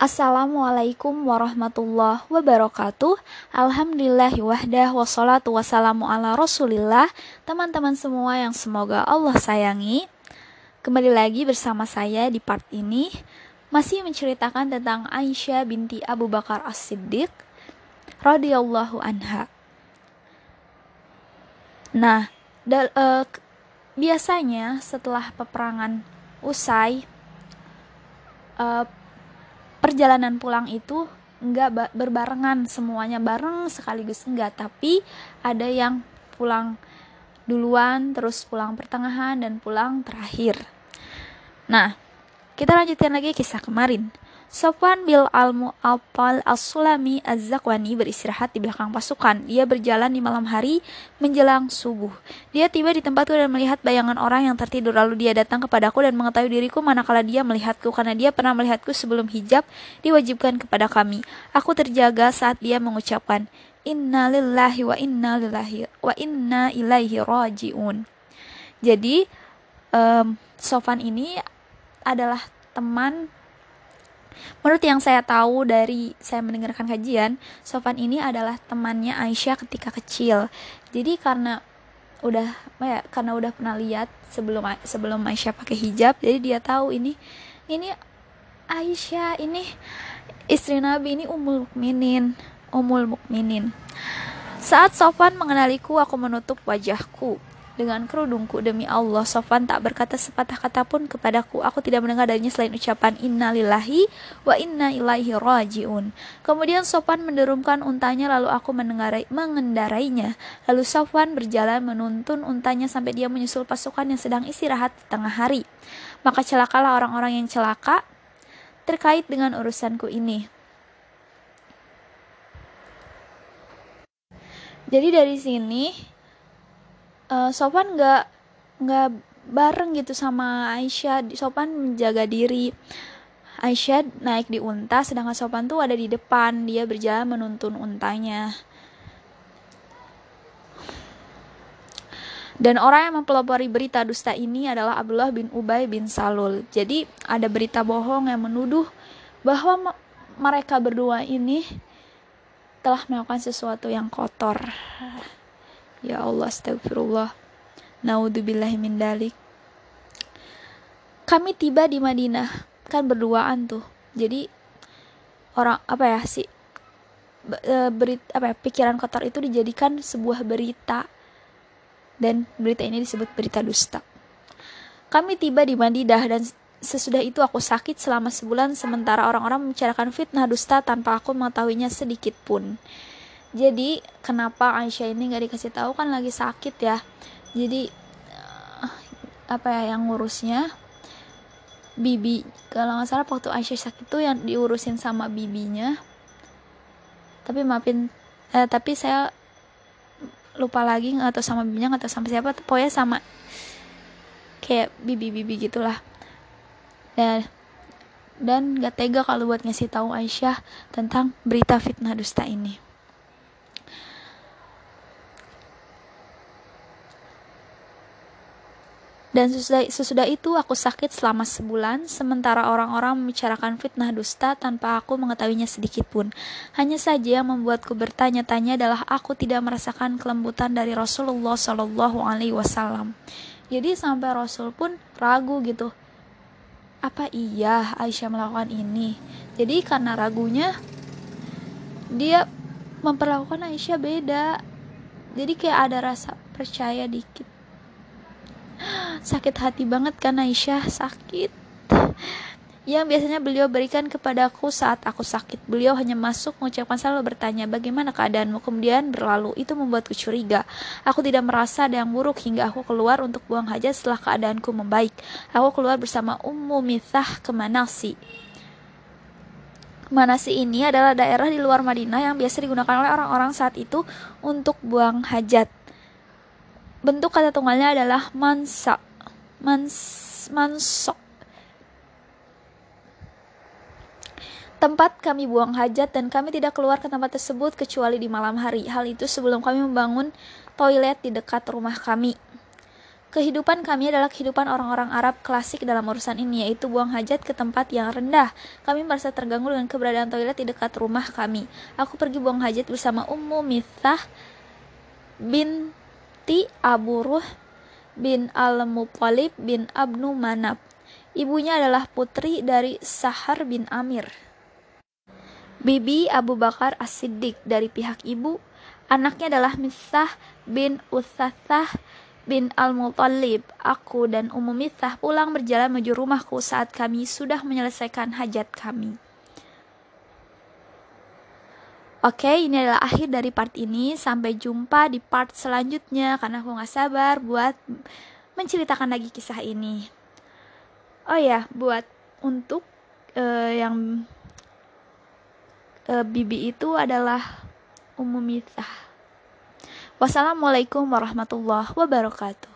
Assalamualaikum warahmatullahi wabarakatuh. Alhamdulillah wahdah wassalatu wassalamu ala rasulillah. Teman-teman semua yang semoga Allah sayangi. Kembali lagi bersama saya di part ini. Masih menceritakan tentang Aisyah binti Abu Bakar As-Siddiq radhiyallahu anha. Nah, uh, biasanya setelah peperangan usai uh, perjalanan pulang itu nggak berbarengan semuanya bareng sekaligus enggak tapi ada yang pulang duluan terus pulang pertengahan dan pulang terakhir. Nah kita lanjutkan lagi kisah kemarin Sofwan bil al-Mu'affal as-Sulami az-Zakwani beristirahat di belakang pasukan. Dia berjalan di malam hari menjelang subuh. Dia tiba di tempatku dan melihat bayangan orang yang tertidur. Lalu dia datang kepadaku dan mengetahui diriku manakala dia melihatku karena dia pernah melihatku sebelum hijab diwajibkan kepada kami. Aku terjaga saat dia mengucapkan Inna lillahi wa inna lillahi wa inna ilaihi rajiun. Jadi um, Sofan ini adalah teman Menurut yang saya tahu dari saya mendengarkan kajian, Sofan ini adalah temannya Aisyah ketika kecil. Jadi karena udah ya karena udah pernah lihat sebelum sebelum Aisyah pakai hijab, jadi dia tahu ini ini Aisyah ini istri Nabi ini Ummul Mukminin, Ummul Mukminin. Saat Sofan mengenaliku, aku menutup wajahku dengan kerudungku demi Allah Sofan tak berkata sepatah kata pun kepadaku. Aku tidak mendengar darinya selain ucapan innalillahi wa inna ilaihi rajiun. Kemudian Sofan menderumkan untanya lalu aku mendengarai, mengendarainya. Lalu Sofan berjalan menuntun untanya sampai dia menyusul pasukan yang sedang istirahat di tengah hari. Maka celakalah orang-orang yang celaka terkait dengan urusanku ini. Jadi dari sini uh, Sofan nggak nggak bareng gitu sama Aisyah Sopan menjaga diri Aisyah naik di unta sedangkan Sopan tuh ada di depan dia berjalan menuntun untanya Dan orang yang mempelopori berita dusta ini adalah Abdullah bin Ubay bin Salul. Jadi ada berita bohong yang menuduh bahwa mereka berdua ini telah melakukan sesuatu yang kotor. Ya Allah, astagfirullah. Naudzubillahi min dalik. Kami tiba di Madinah, kan berduaan tuh. Jadi orang apa ya sih e, berit apa ya, pikiran kotor itu dijadikan sebuah berita dan berita ini disebut berita dusta. Kami tiba di Madinah dan sesudah itu aku sakit selama sebulan sementara orang-orang membicarakan fitnah dusta tanpa aku mengetahuinya sedikit pun jadi kenapa Aisyah ini nggak dikasih tahu? Kan lagi sakit ya. Jadi uh, apa ya yang ngurusnya? Bibi. Kalau nggak salah waktu Aisyah sakit tuh yang diurusin sama bibinya. Tapi maafin eh, tapi saya lupa lagi tahu sama bibinya tahu sama siapa. Pokoknya sama kayak bibi-bibi gitulah. Dan dan gak tega kalau buat ngasih tahu Aisyah tentang berita fitnah dusta ini. Dan sesudah, sesudah itu aku sakit selama sebulan, sementara orang-orang membicarakan fitnah dusta tanpa aku mengetahuinya sedikit pun. Hanya saja yang membuatku bertanya-tanya adalah aku tidak merasakan kelembutan dari Rasulullah Shallallahu Alaihi Wasallam. Jadi sampai Rasul pun ragu gitu. Apa iya Aisyah melakukan ini? Jadi karena ragunya, dia memperlakukan Aisyah beda. Jadi kayak ada rasa percaya dikit sakit hati banget kan Aisyah sakit yang biasanya beliau berikan kepadaku saat aku sakit. Beliau hanya masuk mengucapkan selalu bertanya bagaimana keadaanmu kemudian berlalu. Itu membuatku curiga. Aku tidak merasa ada yang buruk hingga aku keluar untuk buang hajat setelah keadaanku membaik. Aku keluar bersama Ummu Mithah ke Manasi. Manasi ini adalah daerah di luar Madinah yang biasa digunakan oleh orang-orang saat itu untuk buang hajat. Bentuk kata tunggalnya adalah mansa. Mans, mansok. Tempat kami buang hajat dan kami tidak keluar ke tempat tersebut kecuali di malam hari. Hal itu sebelum kami membangun toilet di dekat rumah kami. Kehidupan kami adalah kehidupan orang-orang Arab klasik dalam urusan ini, yaitu buang hajat ke tempat yang rendah. Kami merasa terganggu dengan keberadaan toilet di dekat rumah kami. Aku pergi buang hajat bersama Ummu Mithah binti Abu Ruh bin Al-Muttalib bin Abnu Manab. Ibunya adalah putri dari Sahar bin Amir. Bibi Abu Bakar As-Siddiq dari pihak ibu. Anaknya adalah Misah bin Uthathah bin Al-Muttalib, aku dan Ummu Mithah pulang berjalan menuju rumahku saat kami sudah menyelesaikan hajat kami. Oke, ini adalah akhir dari part ini. Sampai jumpa di part selanjutnya karena aku gak sabar buat menceritakan lagi kisah ini. Oh ya, buat untuk uh, yang uh, bibi itu adalah Ummu Mithah. Wassalamualaikum warahmatullahi wabarakatuh.